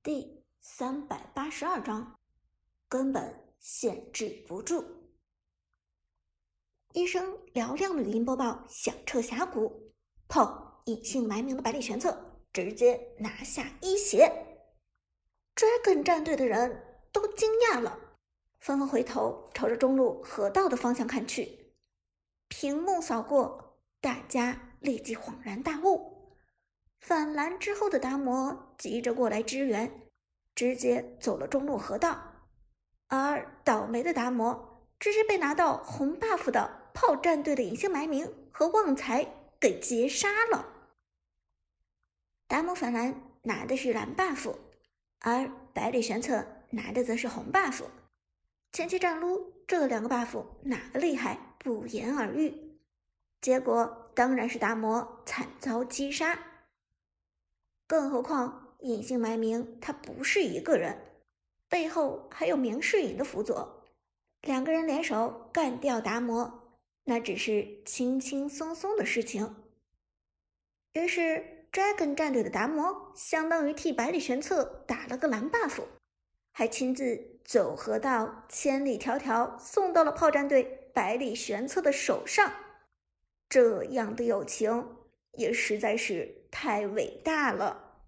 第三百八十二章，根本限制不住。一声嘹亮的语音播报响彻峡谷，砰！隐姓埋名的百里玄策直接拿下一血。Dragon 战队的人都惊讶了，纷纷回头朝着中路河道的方向看去。屏幕扫过，大家立即恍然大悟。反蓝之后的达摩急着过来支援，直接走了中路河道，而倒霉的达摩直接被拿到红 buff 的炮战队的隐姓埋名和旺财给截杀了。达摩反蓝拿的是蓝 buff，而百里玄策拿的则是红 buff。前期战撸这两个 buff 哪个厉害，不言而喻。结果当然是达摩惨遭击杀。更何况，隐姓埋名，他不是一个人，背后还有明世隐的辅佐，两个人联手干掉达摩，那只是轻轻松松的事情。于是，Dragon 战队的达摩相当于替百里玄策打了个蓝 buff，还亲自走河道千里迢迢送到了炮战队百里玄策的手上，这样的友情也实在是。太伟大了！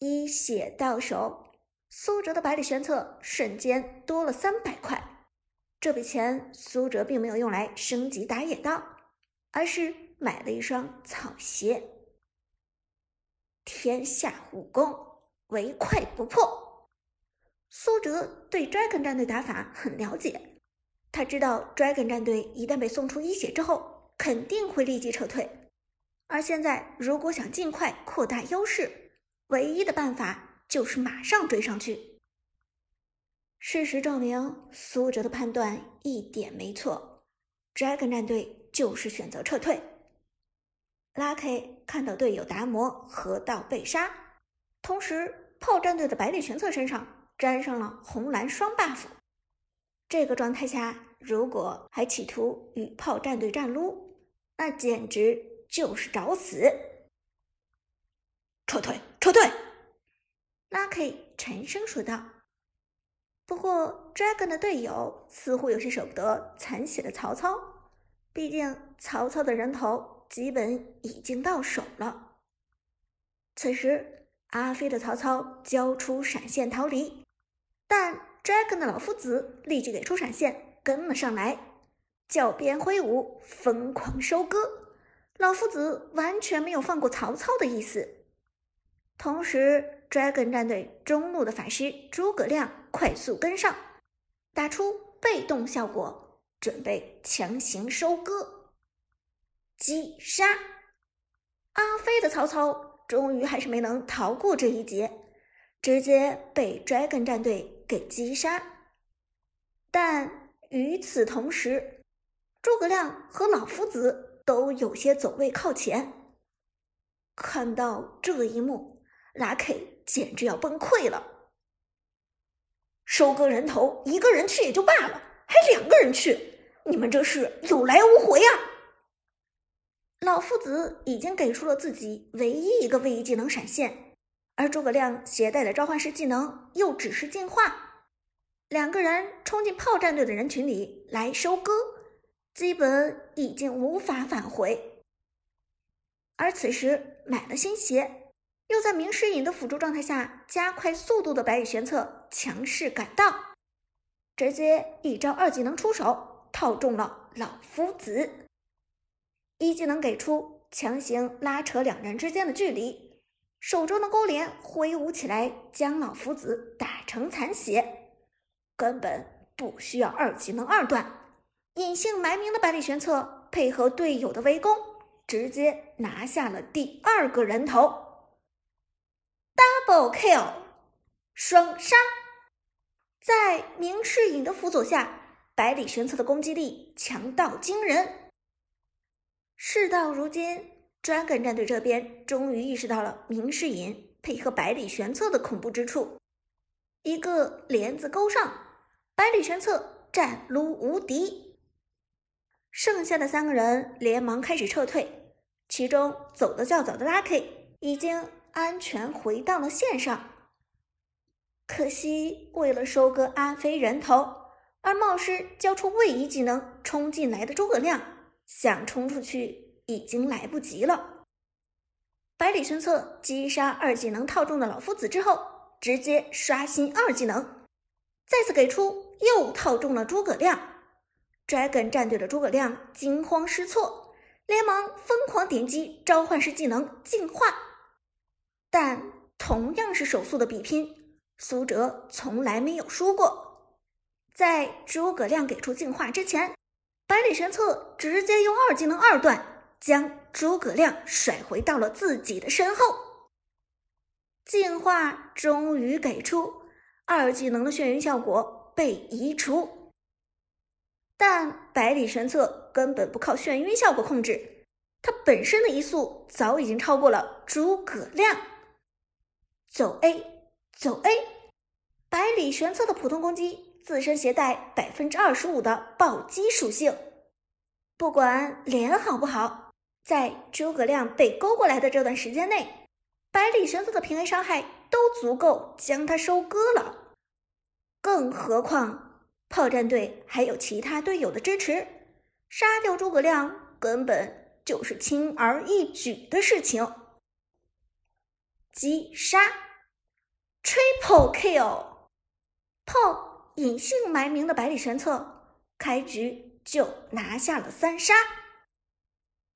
一血到手，苏哲的百里玄策瞬间多了三百块。这笔钱苏哲并没有用来升级打野刀，而是买了一双草鞋。天下武功，唯快不破。苏哲对 Dragon 战队打法很了解，他知道 Dragon 战队一旦被送出一血之后，肯定会立即撤退。而现在，如果想尽快扩大优势，唯一的办法就是马上追上去。事实证明，苏哲的判断一点没错，Dragon 战队就是选择撤退。Lucky 看到队友达摩河道被杀，同时炮战队的百里玄策身上沾上了红蓝双 buff，这个状态下，如果还企图与炮战队战撸，那简直……就是找死！撤退，撤退！Lucky 沉声说道。不过，Dragon 的队友似乎有些舍不得残血的曹操，毕竟曹操的人头基本已经到手了。此时，阿飞的曹操交出闪现逃离，但 Dragon 的老夫子立即给出闪现跟了上来，教鞭挥舞，疯狂收割。老夫子完全没有放过曹操的意思。同时，Dragon 战队中路的法师诸葛亮快速跟上，打出被动效果，准备强行收割、击杀。阿飞的曹操终于还是没能逃过这一劫，直接被 Dragon 战队给击杀。但与此同时，诸葛亮和老夫子。都有些走位靠前，看到这一幕，拉 K 简直要崩溃了。收割人头，一个人去也就罢了，还两个人去，你们这是有来无回啊！老夫子已经给出了自己唯一一个位移技能闪现，而诸葛亮携带的召唤师技能又只是进化，两个人冲进炮战队的人群里来收割。基本已经无法返回，而此时买了新鞋，又在明世隐的辅助状态下加快速度的白羽玄策强势赶到，直接一招二技能出手套中了老夫子，一技能给出强行拉扯两人之间的距离，手中的勾连挥舞起来将老夫子打成残血，根本不需要二技能二段。隐姓埋名的百里玄策配合队友的围攻，直接拿下了第二个人头，double kill，双杀。在明世隐的辅佐下，百里玄策的攻击力强到惊人。事到如今，Dragon 战队这边终于意识到了明世隐配合百里玄策的恐怖之处，一个帘子勾上，百里玄策战撸无敌。剩下的三个人连忙开始撤退，其中走得较早的 Lucky 已经安全回到了线上，可惜为了收割阿飞人头，而冒失交出位移技能冲进来的诸葛亮，想冲出去已经来不及了。百里玄策击杀二技能套中的老夫子之后，直接刷新二技能，再次给出又套中了诸葛亮。Dragon 战队的诸葛亮惊慌失措，连忙疯狂点击召唤师技能进化。但同样是手速的比拼，苏哲从来没有输过。在诸葛亮给出进化之前，百里玄策直接用二技能二段。将诸葛亮甩回到了自己的身后，进化终于给出，二技能的眩晕效果被移除，但百里玄策根本不靠眩晕效果控制，他本身的移速早已经超过了诸葛亮。走 A，走 A，百里玄策的普通攻击自身携带百分之二十五的暴击属性，不管脸好不好。在诸葛亮被勾过来的这段时间内，百里玄策的平 A 伤害都足够将他收割了。更何况炮战队还有其他队友的支持，杀掉诸葛亮根本就是轻而易举的事情。击杀，Triple Kill，炮隐姓埋名的百里玄策，开局就拿下了三杀。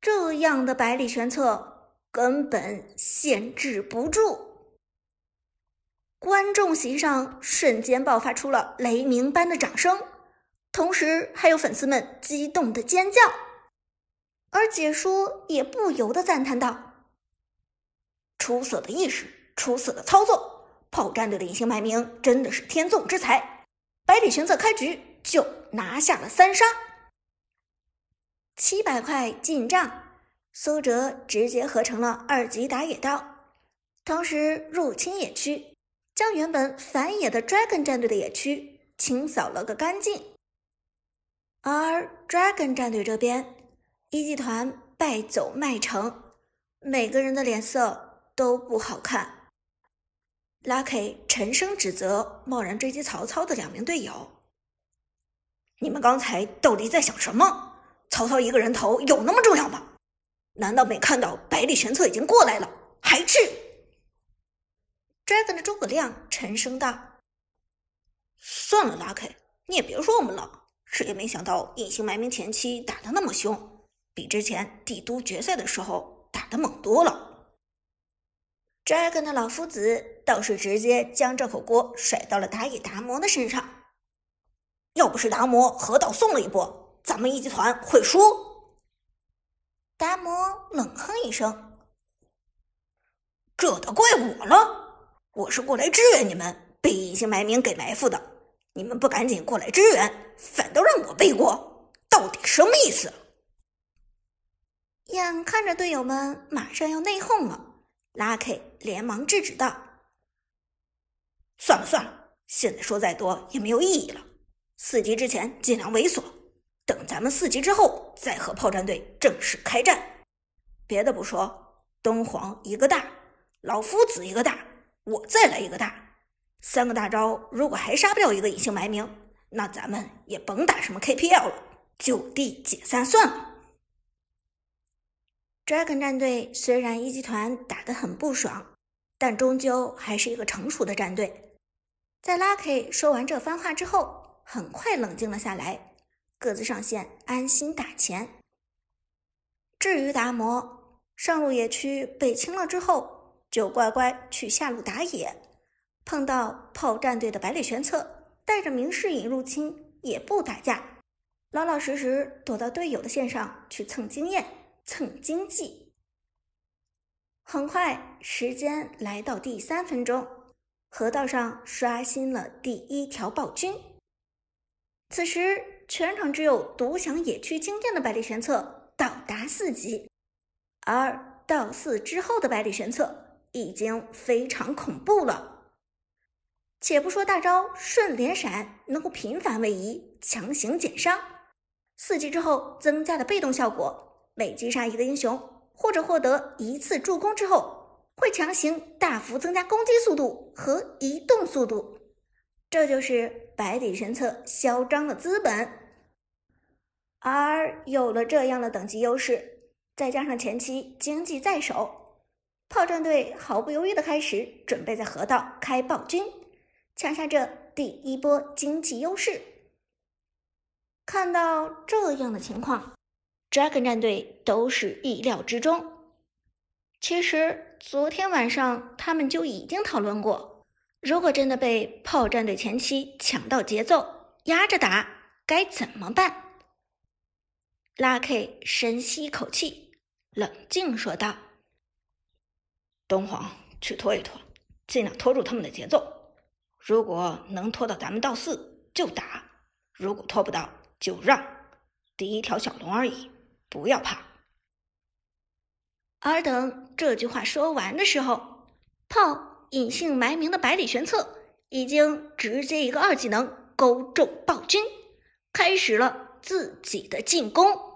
这样的百里玄策根本限制不住，观众席上瞬间爆发出了雷鸣般的掌声，同时还有粉丝们激动的尖叫，而解说也不由得赞叹道：“出色的意识，出色的操作，炮战队的隐姓埋名真的是天纵之才，百里玄策开局就拿下了三杀。”七百块进账，苏哲直接合成了二级打野刀，同时入侵野区，将原本反野的 Dragon 战队的野区清扫了个干净。而 Dragon 战队这边，一集团败走麦城，每个人的脸色都不好看。Lucky 沉声指责贸然追击曹操的两名队友：“你们刚才到底在想什么？”曹操一个人头有那么重要吗？难道没看到百里玄策已经过来了，还去？Dragon 的诸葛亮沉声道：“算了，Lucky，你也别说我们了。谁也没想到隐姓埋名前期打的那么凶，比之前帝都决赛的时候打的猛多了。”Dragon 的老夫子倒是直接将这口锅甩到了打野达摩的身上。要不是达摩河道送了一波。咱们一集团会输。达摩冷哼一声：“这得怪我了，我是过来支援你们，被隐姓埋名给埋伏的。你们不赶紧过来支援，反倒让我背锅，到底什么意思？”眼看着队友们马上要内讧了，拉 K 连忙制止道：“算了算了，现在说再多也没有意义了。四级之前尽量猥琐。”等咱们四级之后，再和炮战队正式开战。别的不说，东皇一个大，老夫子一个大，我再来一个大，三个大招，如果还杀不掉一个隐姓埋名，那咱们也甭打什么 KPL 了，就地解散算了。Dragon 战队虽然一级团打得很不爽，但终究还是一个成熟的战队。在 Lucky 说完这番话之后，很快冷静了下来。各自上线，安心打钱。至于达摩，上路野区被清了之后，就乖乖去下路打野。碰到炮战队的百里玄策，带着明世隐入侵，也不打架，老老实实躲到队友的线上去蹭经验、蹭经济。很快，时间来到第三分钟，河道上刷新了第一条暴君。此时。全场只有独享野区经验的百里玄策到达四级，而到四之后的百里玄策已经非常恐怖了。且不说大招顺连闪能够频繁位移强行减伤，四级之后增加的被动效果，每击杀一个英雄或者获得一次助攻之后，会强行大幅增加攻击速度和移动速度，这就是百里玄策嚣张的资本。而有了这样的等级优势，再加上前期经济在手，炮战队毫不犹豫的开始准备在河道开暴君，抢下这第一波经济优势。看到这样的情况，Dragon 战队都是意料之中。其实昨天晚上他们就已经讨论过，如果真的被炮战队前期抢到节奏，压着打，该怎么办？？Lucky 深吸一口气，冷静说道：“东皇去拖一拖，尽量拖住他们的节奏。如果能拖到咱们到四，就打；如果拖不到，就让，第一条小龙而已，不要怕。而等这句话说完的时候，炮隐姓埋名的百里玄策已经直接一个二技能勾中暴君，开始了自己的进攻。